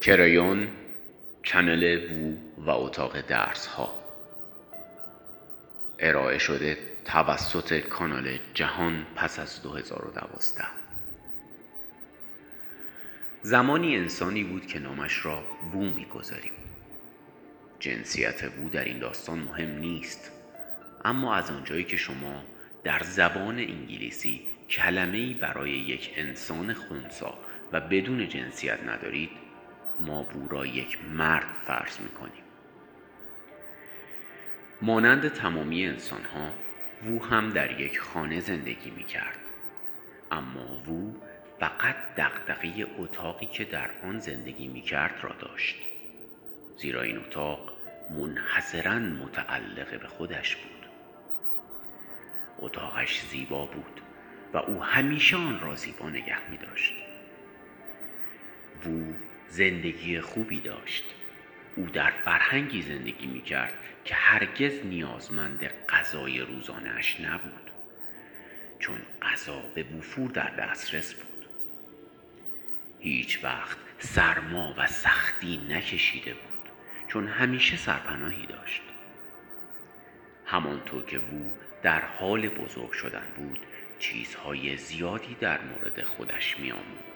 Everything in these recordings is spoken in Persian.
کرایون چنل وو و اتاق درس ها ارائه شده توسط کانال جهان پس از 2012 زمانی انسانی بود که نامش را وو می‌گذاریم. جنسیت وو در این داستان مهم نیست اما از آنجایی که شما در زبان انگلیسی کلمه برای یک انسان خونسا و بدون جنسیت ندارید ما وو را یک مرد فرض می‌کنیم. مانند تمامی انسان ها وو هم در یک خانه زندگی می کرد اما وو فقط دقدقی اتاقی که در آن زندگی می کرد را داشت. زیرا این اتاق منحصرا متعلق به خودش بود. اتاقش زیبا بود و او همیشه آن را زیبا نگه می داشت وو زندگی خوبی داشت. او در فرهنگی زندگی می کرد که هرگز نیازمند غذای روزانهاش نبود چون غذا به وفور در دسترس بود. هیچ وقت سرما و سختی نکشیده بود چون همیشه سرپناهی داشت. همانطور که وو در حال بزرگ شدن بود چیزهای زیادی در مورد خودش میآموخت.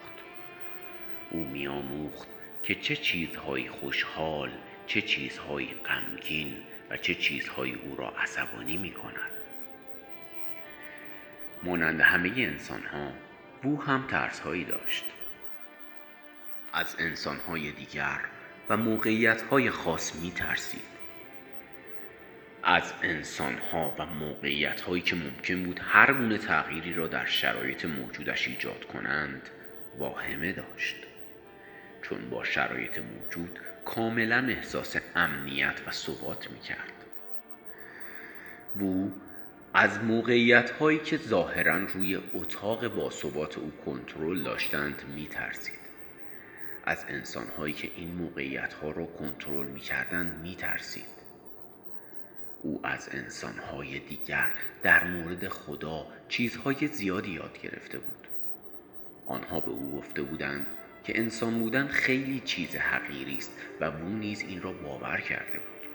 او میآموخت که چه چیزهایی خوشحال چه چیزهایی غمگین و چه چیزهایی او را عصبانی می کند مانند همه انسان ها او هم ترس هایی داشت. از انسان های دیگر و موقعیت های خاص می ترسید از انسان ها و موقعیت هایی که ممکن بود هر گونه تغییری را در شرایط موجودش ایجاد کنند واهمه داشت. چون با شرایط موجود کاملا احساس امنیت و ثبات می کرد وو از موقعیت هایی که ظاهرا روی اتاق با ثبات او کنترل داشتند می ترسید از انسان هایی که این موقعیت ها را کنترل می کردند می ترسید او از انسان های دیگر در مورد خدا چیزهای زیادی یاد گرفته بود. آنها به او گفته بودند که انسان بودن خیلی چیز حقیری است و وو نیز این را باور کرده بود.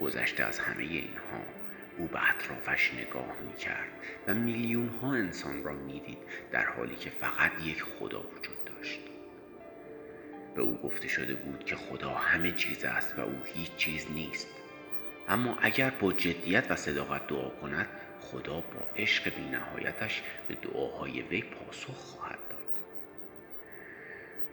گذشته از همه اینها او به اطرافش نگاه می کرد و میلیون ها انسان را می‌دید در حالی که فقط یک خدا وجود داشت. به او گفته شده بود که خدا همه چیز است و او هیچ چیز نیست. اما اگر با جدیت و صداقت دعا کند خدا با عشق بینهایتش به دعاهای وی پاسخ خواهد داد.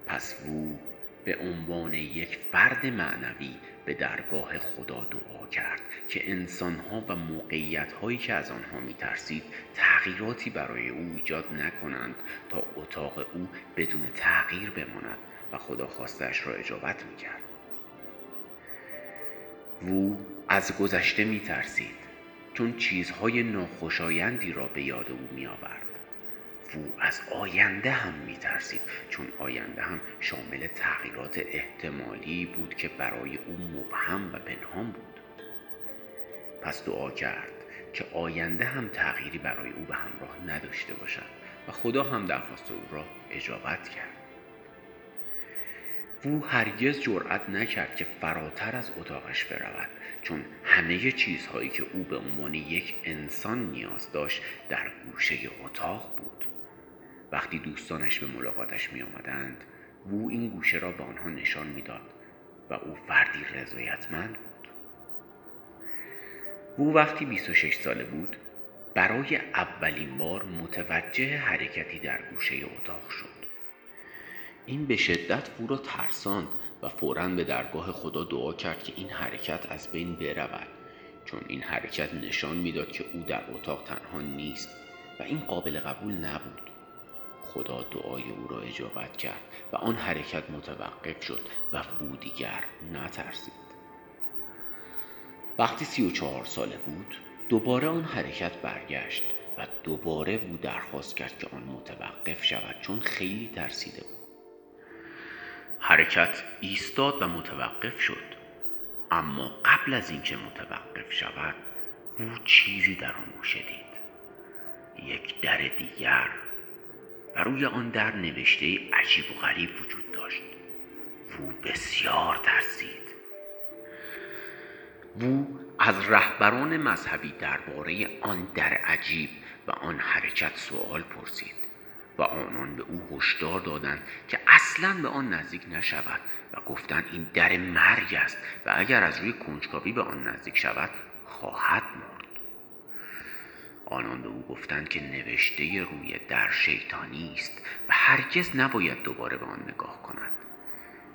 پس وو به عنوان یک فرد معنوی به درگاه خدا دعا کرد که انسانها و موقعیتهایی که از آنها میترسید تغییراتی برای او ایجاد نکنند تا اتاق او بدون تغییر بماند و خدا خواستش را اجابت می‌کرد. وو از گذشته میترسید چون چیزهای ناخوشایندی را به یاد او میآورد. وو از آینده هم میترسید چون آینده هم شامل تغییرات احتمالی بود که برای او مبهم و پنهان بود. پس دعا کرد که آینده هم تغییری برای او به همراه نداشته باشد و خدا هم درخواست او را اجابت کرد. وو هرگز جرأت نکرد که فراتر از اتاقش برود چون همه چیزهایی که او به عنوان یک انسان نیاز داشت در گوشه اتاق بود. وقتی دوستانش به ملاقاتش می آمدند وو این گوشه را به آنها نشان می‌داد و او فردی رضایتمند بود. وو وقتی 26 ساله بود برای اولین بار متوجه حرکتی در گوشه اتاق شد. این به شدت وو را ترساند و فورا به درگاه خدا دعا کرد که این حرکت از بین برود چون این حرکت نشان می‌داد که او در اتاق تنها نیست و این قابل قبول نبود. خدا دعای او را اجابت کرد و آن حرکت متوقف شد و او دیگر نترسید. وقتی سی و چهار ساله بود دوباره آن حرکت برگشت و دوباره او درخواست کرد که آن متوقف شود چون خیلی ترسیده بود. حرکت ایستاد و متوقف شد. اما قبل از اینکه متوقف شود او چیزی در آن گوشه یک در دیگر و روی آن در نوشته عجیب و غریب وجود داشت. بسیار ترسید. وو از رهبران مذهبی درباره آن در عجیب و آن حرکت سوال پرسید و آنان به او هشدار دادند که اصلا به آن نزدیک نشود و گفتند این در مرگ است و اگر از روی کنجکاوی به آن نزدیک شود خواهد مرد. آنان به او گفتند که نوشته روی در شیطانی است و هرگز نباید دوباره به آن نگاه کند.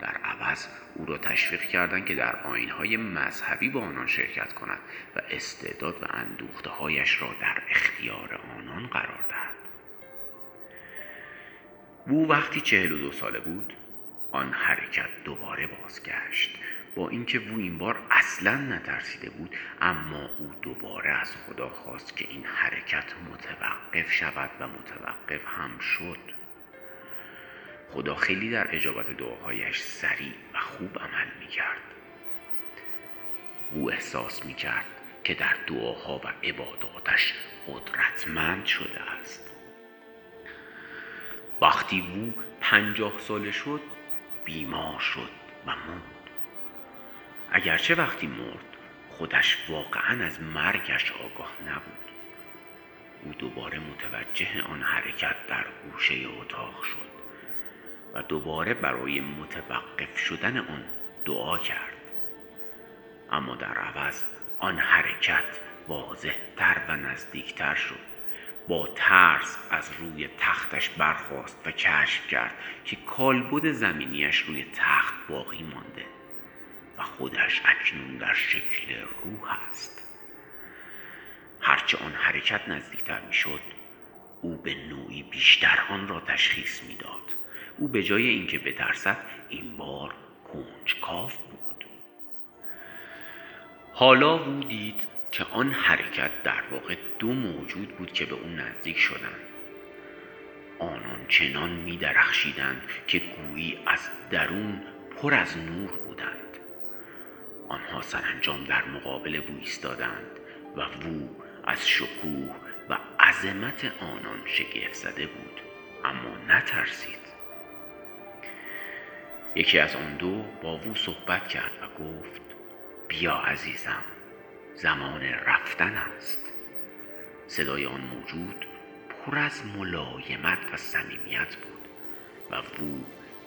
در عوض او را تشویق کردند که در آینهای مذهبی با آنان شرکت کند و استعداد و اندوخته هایش را در اختیار آنان قرار دهد. او وقتی چهل و دو ساله بود آن حرکت دوباره بازگشت. با اینکه وو این بار اصلا نترسیده بود اما او دوباره از خدا خواست که این حرکت متوقف شود و متوقف هم شد. خدا خیلی در اجابت دعاهایش سریع و خوب عمل می کرد او احساس می کرد که در دعاها و عباداتش قدرتمند شده است. وقتی وو پنجاه ساله شد بیمار شد و مرد اگرچه وقتی مرد خودش واقعا از مرگش آگاه نبود او دوباره متوجه آن حرکت در گوشه اتاق شد و دوباره برای متوقف شدن آن دعا کرد. اما در عوض آن حرکت واضحتر و نزدیکتر شد. با ترس از روی تختش برخواست و کشف کرد که کالبد زمینیش روی تخت باقی مانده. و خودش اکنون در شکل روح است. هرچه آن حرکت نزدیکتر می‌شد او به نوعی بیشتر آن را تشخیص می‌داد. او به جای اینکه بترسد این بار کنجکاو بود. حالا او دید که آن حرکت در واقع دو موجود بود که به او نزدیک شدند. آنان چنان می درخشیدند که گویی از درون پر از نور آنها سرانجام در مقابل وو ایستادند و وو از شکوه و عظمت آنان شگفت زده بود اما نترسید. یکی از آن دو با وو صحبت کرد و گفت بیا عزیزم زمان رفتن است. صدای آن موجود پر از ملایمت و صمیمیت بود و وو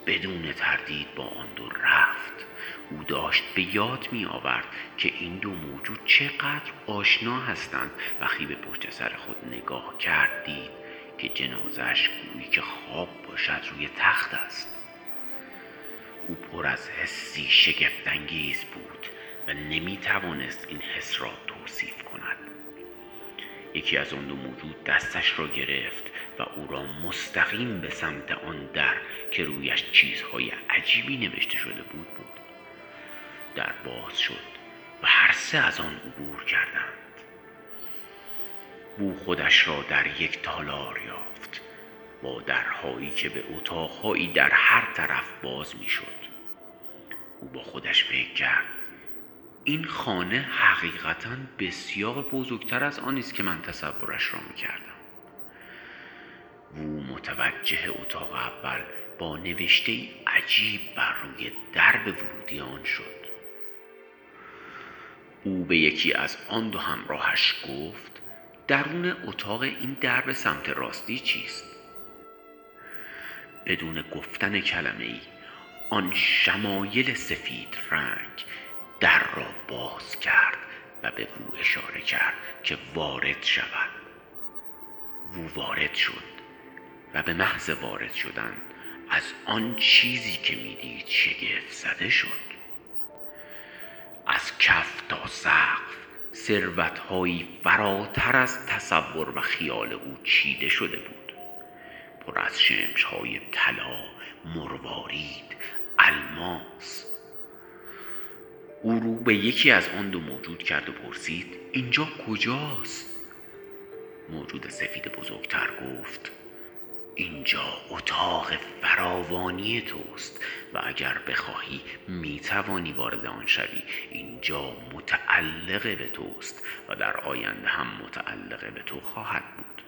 بدون تردید با آن دو رفت. او داشت به یاد می آورد که این دو موجود چقدر آشنا هستند وقتی به پشت سر خود نگاه کرد دید که جنازش گویی که خواب باشد روی تخت است. او پر از حسی شگفتانگیز بود و نمی توانست این حس را توصیف کند. یکی از آن دو موجود دستش را گرفت و او را مستقیم به سمت آن در که رویش چیزهای عجیبی نوشته شده بود بود در باز شد و هر سه از آن عبور کردند. او خودش را در یک تالار یافت با درهایی که به اتاقهایی در هر طرف باز می‌شد. او با خودش فکر کرد این خانه حقیقتا بسیار بزرگتر از آنی است که من تصورش را می‌کردم. وو متوجه اتاق اول با نوشته عجیب بر روی درب ورودی آن شد. او به یکی از آن دو همراهش گفت درون اتاق این درب سمت راستی چیست؟ بدون گفتن کلمه ای آن شمایل سفید رنگ در را باز کرد و به وو اشاره کرد که وارد شود. وو وارد شد و به محض وارد شدن از آن چیزی که می‌دید شگفت زده شد. از کف تا سقف ثروتهایی فراتر از تصور و خیال او چیده شده بود. پر از شمشهای طلا مروارید الماس او رو به یکی از آن دو موجود کرد و پرسید اینجا کجاست؟ موجود سفید بزرگتر گفت اینجا اتاق فراوانی توست و اگر بخواهی می توانی وارد آن شوی. اینجا متعلق به توست و در آینده هم متعلق به تو خواهد بود.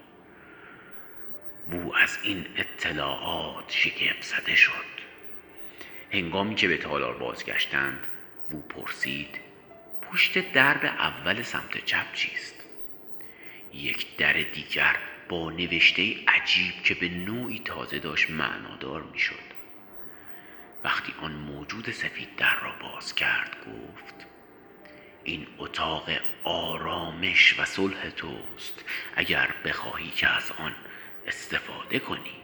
او از این اطلاعات شگفت زده شد. هنگامی که به تالار بازگشتند وو پرسید پشت درب اول سمت چپ چیست؟ یک در دیگر با نوشته عجیب که به نوعی تازه داشت معنادار می‌شد. وقتی آن موجود سفید در را باز کرد گفت این اتاق آرامش و صلح توست. اگر بخواهی که از آن استفاده کنی.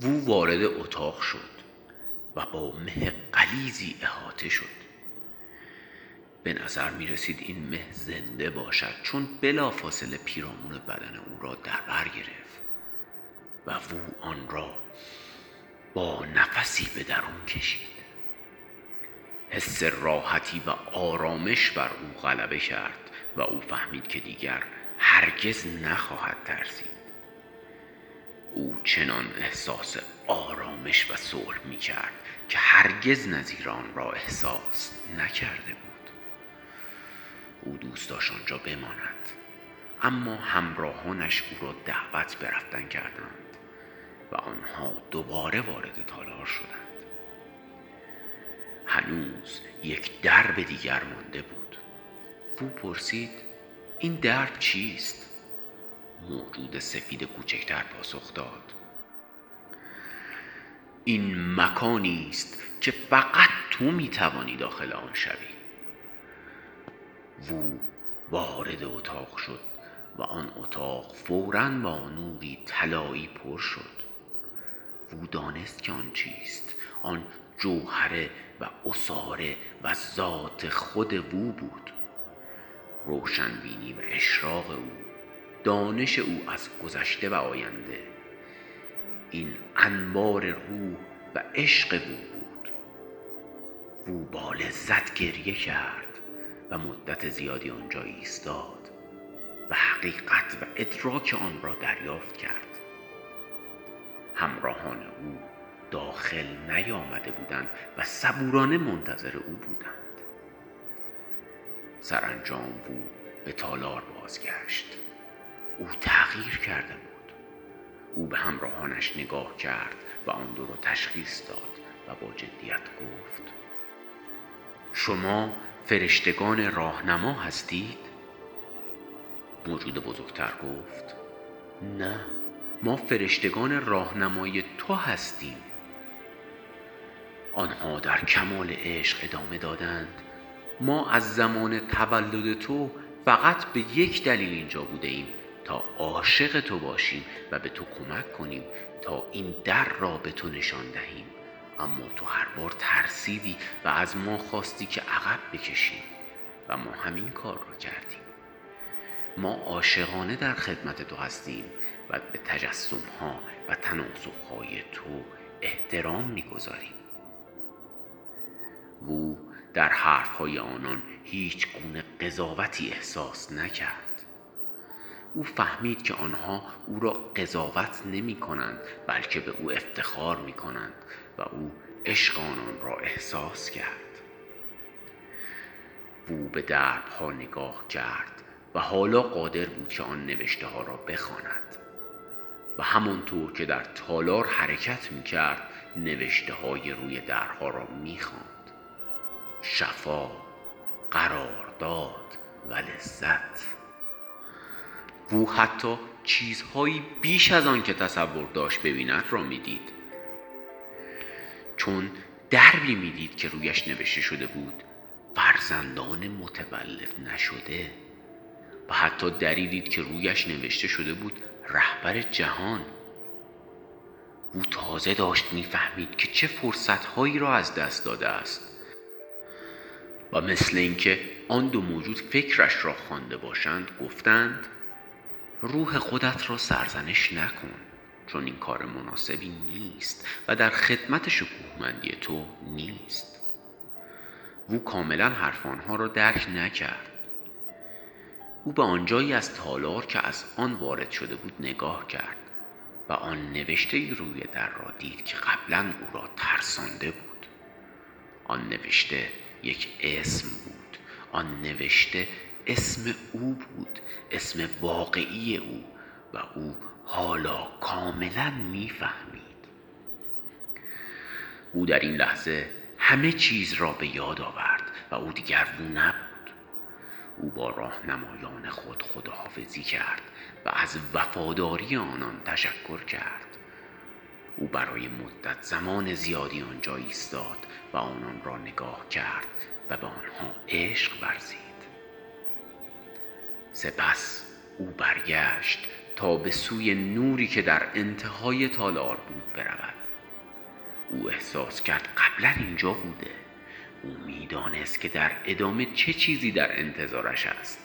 وو وارد اتاق شد. و با مه قلیزی احاطه شد. به نظر می رسید این مه زنده باشد چون بلافاصله پیرامون بدن او را در بر گرفت و وو آن را با نفسی به درون کشید. حس راحتی و آرامش بر او غلبه کرد و او فهمید که دیگر هرگز نخواهد ترسید. او چنان احساس آرامش و صلح می کرد که هرگز نظیر آن را احساس نکرده بود. او دوست داشت آنجا بماند اما همراهانش او را دعوت به رفتن کردند و آنها دوباره وارد تالار شدند. هنوز یک درب دیگر مانده بود. او پرسید این درب چیست؟ موجود سفید کوچکتر پاسخ داد. این مکانی است که فقط تو می توانی داخل آن شوی. وو وارد اتاق شد و آن اتاق فورا با نوری طلایی پر شد. وو دانست که آن چیست. آن جوهره و اساره و ذات خود وو بود. روشنبینی و اشراق او دانش او از گذشته و آینده. این انبار روح و عشق او بود. وو با لذت گریه کرد و مدت زیادی آنجا ایستاد و حقیقت و ادراک آن را دریافت کرد. همراهان او داخل نیامده بودند و صبورانه منتظر او بودند. سرانجام وو به تالار بازگشت. او تغییر کرده بود. او به همراهانش نگاه کرد و آن دو را تشخیص داد و با جدیت گفت شما فرشتگان راهنما هستید؟ موجود بزرگتر گفت نه ما فرشتگان راهنمای تو هستیم. آنها در کمال عشق ادامه دادند ما از زمان تولد تو فقط به یک دلیل اینجا بوده ایم. تا عاشق تو باشیم و به تو کمک کنیم تا این در را به تو نشان دهیم. اما تو هر بار ترسیدی و از ما خواستی که عقب بکشیم و ما همین کار را کردیم. ما عاشقانه در خدمت تو هستیم و به تجسم ها و تناسخ های تو احترام می‌گذاریم. وو در حرفهای آنان هیچ گونه قضاوتی احساس نکرد. او فهمید که آنها او را قضاوت نمی کنند بلکه به او افتخار می کنند و او عشق آنان را احساس کرد. او به دربها نگاه کرد و حالا قادر بود که آن نوشته ها را بخواند. و همانطور که در تالار حرکت می کرد نوشته های روی درها را می شفا قرارداد و لذت. او حتی چیزهایی بیش از آن که تصور داشت ببیند را می‌دید. چون دربی می‌دید که رویش نوشته شده بود فرزندان متولد نشده و حتی دری دید که رویش نوشته شده بود رهبر جهان. او تازه داشت می‌فهمید که چه فرصتهایی را از دست داده است و مثل اینکه آن دو موجود فکرش را خوانده باشند گفتند روح خودت را سرزنش نکن چون این کار مناسبی نیست و در خدمت شکوهمندی تو نیست. او کاملا حرف آنها را درک نکرد. او به آنجایی از تالار که از آن وارد شده بود نگاه کرد و آن نوشته روی در را دید که قبلا او را ترسانده بود. آن نوشته یک اسم بود. آن نوشته اسم او بود اسم واقعی او و او حالا کاملا می‌فهمید. او در این لحظه همه چیز را به یاد آورد و او دیگر وو نبود. او با راهنمایان خود خداحافظی کرد و از وفاداری آنان تشکر کرد. او برای مدت زمان زیادی آنجا ایستاد و آنان را نگاه کرد و به آنها عشق ورزید. سپس او برگشت تا به سوی نوری که در انتهای تالار بود برود. او احساس کرد قبلا اینجا بوده. او می‌دانست که در ادامه چه چیزی در انتظارش است.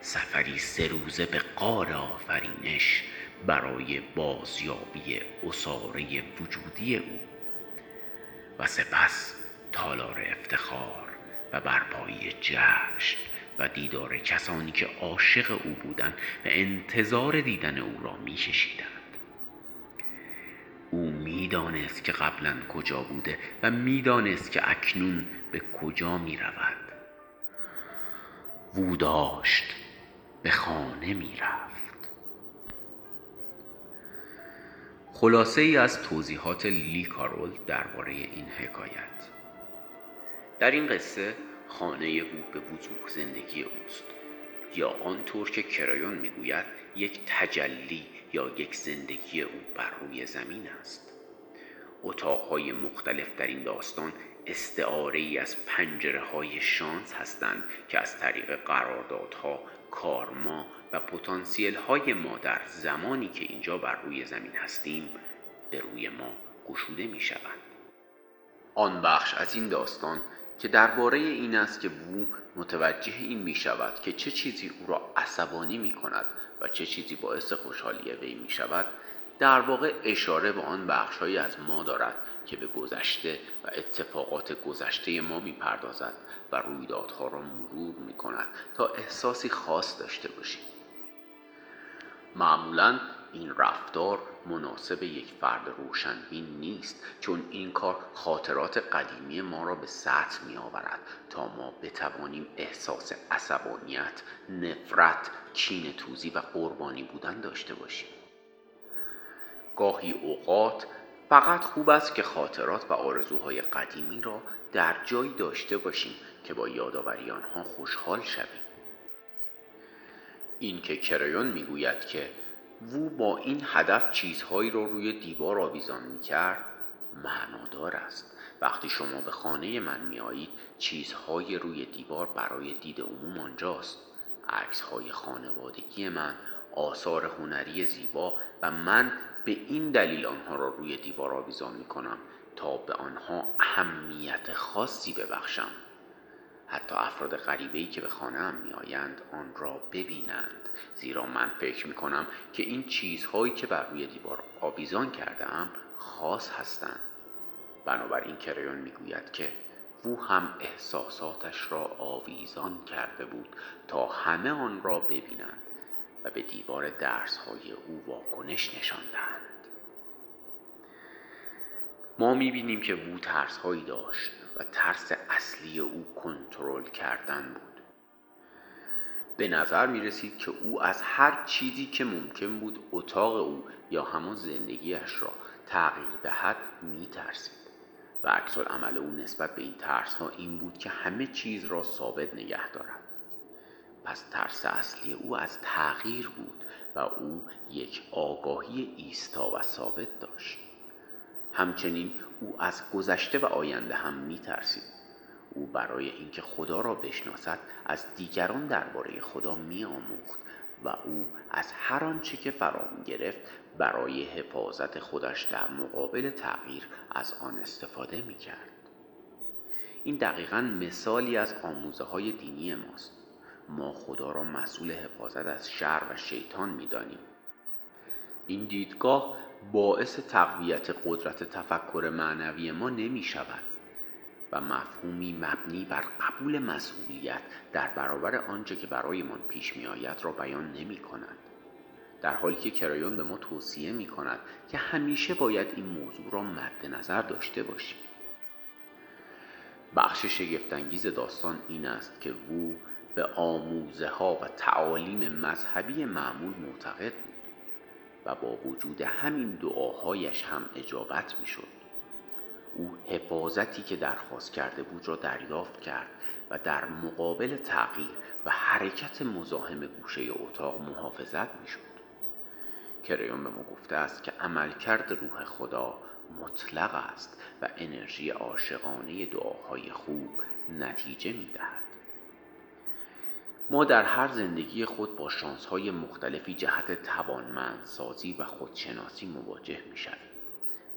سفری سه روزه به قار آفرینش برای بازیابی اساره وجودی او. و سپس تالار افتخار و برپایی جشن و دیدار کسانی که عاشق او بودند و انتظار دیدن او را میکشیدند او می‌دانست که قبلا کجا بوده و می‌دانست که اکنون به کجا می رود به خانه می رفت خلاصه ای از توضیحات لی کارول درباره این حکایت. در این قصه خانه او به وضوح زندگی اوست یا آنطور که کرایون می‌گوید یک تجلی یا یک زندگی او بر روی زمین است اتاقهای مختلف در این داستان استعاره ای از پنجره های شانس هستند که از طریق قراردادها کارما و پتانسیل های ما در زمانی که اینجا بر روی زمین هستیم به روی ما گشوده می شوند. آن بخش از این داستان که درباره این است که وو متوجه این می شود که چه چیزی او را عصبانی می کند و چه چیزی باعث خوشحالی وی می شود در واقع اشاره به آن بخشهایی از ما دارد که به گذشته و اتفاقات گذشته ما می پردازد و رویدادها را مرور می کند تا احساسی خاص داشته باشیم. معمولا این رفتار مناسب یک فرد روشنبین نیست چون این کار خاطرات قدیمی ما را به سطح می آورد تا ما بتوانیم احساس عصبانیت، نفرت، کین توزی و قربانی بودن داشته باشیم. گاهی اوقات فقط خوب است که خاطرات و آرزوهای قدیمی را در جایی داشته باشیم که با یادآوری آنها خوشحال شویم. این که کرایون می‌گوید که وو با این هدف چیزهایی را روی دیوار آویزان می کرد معنادار است. وقتی شما به خانه من می آیید چیزهای روی دیوار برای دید عموم آنجاست. عکس های خانوادگی من آثار هنری زیبا و من به این دلیل آنها را روی دیوار آویزان می کنم تا به آنها اهمیت خاصی ببخشم. حتی افراد غریبه‌ای که به خانه هم می آیند آن را ببینند. زیرا من فکر می کنم که این چیزهایی که بر روی دیوار آویزان کرده ام خاص هستند. بنابراین کرایون می‌گوید که او هم احساساتش را آویزان کرده بود تا همه آن را ببینند و به دیوار درس های او واکنش نشاندند ما می‌بینیم که وو ترس هایی داشت و ترس اصلی او کنترل کردن بود. به نظر می رسید که او از هر چیزی که ممکن بود اتاق او یا همان زندگیش را تغییر دهد می ترسید و عکس عمل او نسبت به این ترس ها این بود که همه چیز را ثابت نگه دارد. پس ترس اصلی او از تغییر بود و او یک آگاهی ایستا و ثابت داشت. همچنین او از گذشته و آینده هم می ترسید او برای اینکه خدا را بشناسد از دیگران درباره خدا می آموخت و او از هر آنچه که فرا می گرفت برای حفاظت خودش در مقابل تغییر از آن استفاده می کرد. این دقیقا مثالی از آموزه های دینی ماست ما خدا را مسئول حفاظت از شر و شیطان می دانیم. این دیدگاه باعث تقویت قدرت تفکر معنوی ما نمی شود و مفهومی مبنی بر قبول مسئولیت در برابر آنچه که برایمان پیش می آید را بیان نمی کند. در حالی که کرایون به ما توصیه می کند که همیشه باید این موضوع را مد نظر داشته باشیم. بخش شگفتانگیز داستان این است که وو به آموزه ها و تعالیم مذهبی معمول معتقد با وجود همین دعاهایش هم اجابت می شد. او حفاظتی که درخواست کرده بود را دریافت کرد و در مقابل تغییر و حرکت مزاحم گوشه اتاق محافظت می‌شد کریون به ما گفته است که عملکرد روح خدا مطلق است و انرژی عاشقانه دعاهای خوب نتیجه می دهد. ما در هر زندگی خود با شانسهای مختلفی جهت توانمندسازی و خودشناسی مواجه می شویم.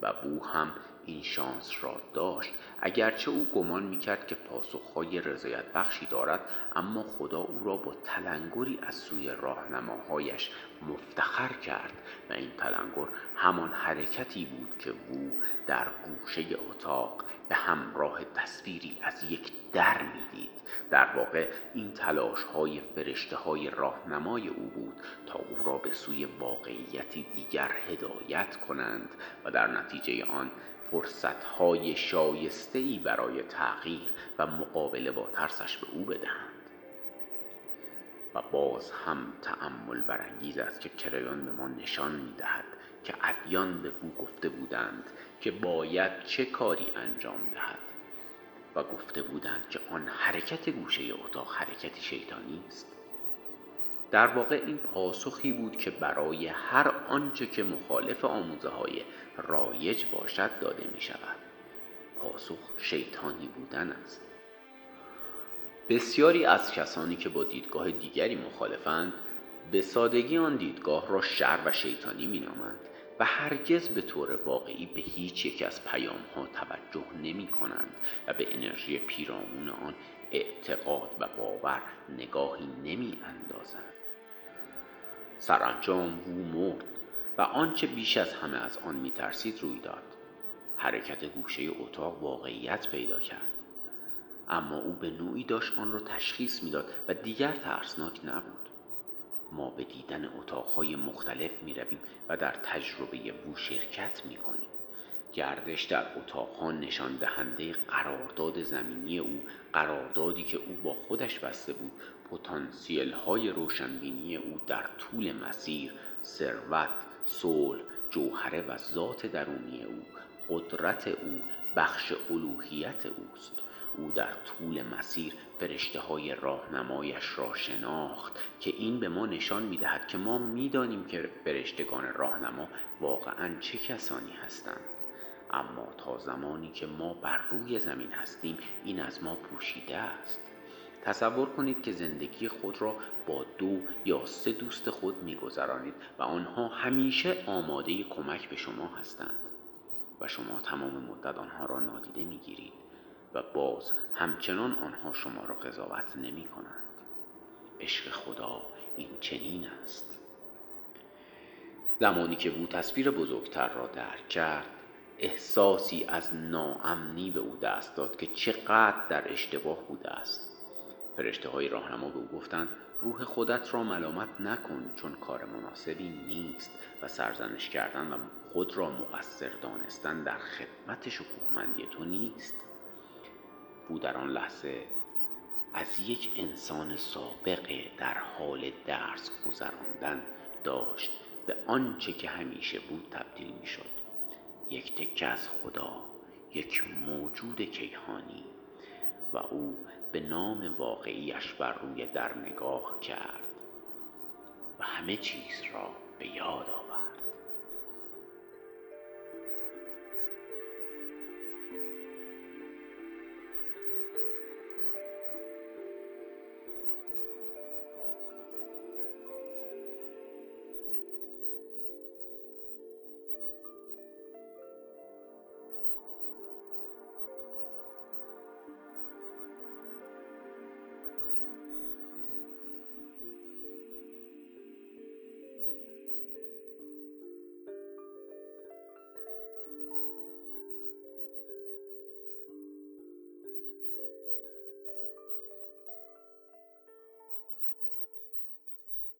و بو هم این شانس را داشت. اگرچه او گمان می‌کرد که پاسخهای رضایت بخشی دارد اما خدا او را با تلنگری از سوی راهنماهایش مفتخر کرد و این تلنگر همان حرکتی بود که او در گوشه اتاق به همراه تصویری از یک در می‌دید. در واقع این تلاش های فرشته های راهنمای او بود تا او را به سوی واقعیتی دیگر هدایت کنند و در نتیجه آن فرصت های شایسته ای برای تغییر و مقابله با ترسش به او بدهند. و باز هم تأمل برانگیز است که کریان به ما نشان می دهد که ادیان به او گفته بودند که باید چه کاری انجام دهد و گفته بودند که آن حرکت گوشه اتاق حرکتی شیطانی است. در واقع این پاسخی بود که برای هر آنچه که مخالف آموزه های رایج باشد داده می شود پاسخ شیطانی بودن است. بسیاری از کسانی که با دیدگاه دیگری مخالفند به سادگی آن دیدگاه را شر و شیطانی می نامند و هرگز به طور واقعی به هیچ یک از پیام ها توجه نمی کنند و به انرژی پیرامون آن اعتقاد و باور نگاهی نمی اندازند سرانجام او مرد و آنچه بیش از همه از آن می ترسید روی داد. حرکت گوشه اتاق واقعیت پیدا کرد. اما او به نوعی داشت آن را تشخیص می‌داد و دیگر ترسناک نبود. ما به دیدن اتاقهای مختلف می رویم و در تجربه وو شرکت می کنیم. گردش در اتاقها نشان دهنده قرارداد زمینی او قراردادی که او با خودش بسته بود. پتانسیل های روشنبینی او در طول مسیر ثروت صلح جوهره و ذات درونی او قدرت او بخش الوهیت اوست. او در طول مسیر فرشته های راهنمایش را شناخت که این به ما نشان می دهد که ما می دانیم که فرشتگان راهنما واقعا چه کسانی هستند. اما تا زمانی که ما بر روی زمین هستیم این از ما پوشیده است. تصور کنید که زندگی خود را با دو یا سه دوست خود میگذرانید و آنها همیشه آماده کمک به شما هستند و شما تمام مدت آنها را نادیده می‌گیرید و باز همچنان آنها شما را قضاوت نمی کنند عشق خدا این چنین است. زمانی که او تصویر بزرگتر را درک کرد احساسی از ناامنی به او دست داد که چقدر در اشتباه بوده است. فرشته های راهنما به او گفتند روح خودت را ملامت نکن چون کار مناسبی نیست و سرزنش کردن و خود را مقصر دانستن در خدمت شکوهمندی تو نیست. او در آن لحظه از یک انسان سابقه در حال درس گذراندن داشت. به آنچه که همیشه بود تبدیل می شد یک تکه از خدا یک موجود کیهانی و او به نام واقعیش بر روی در نگاه کرد و همه چیز را به یاد آورد.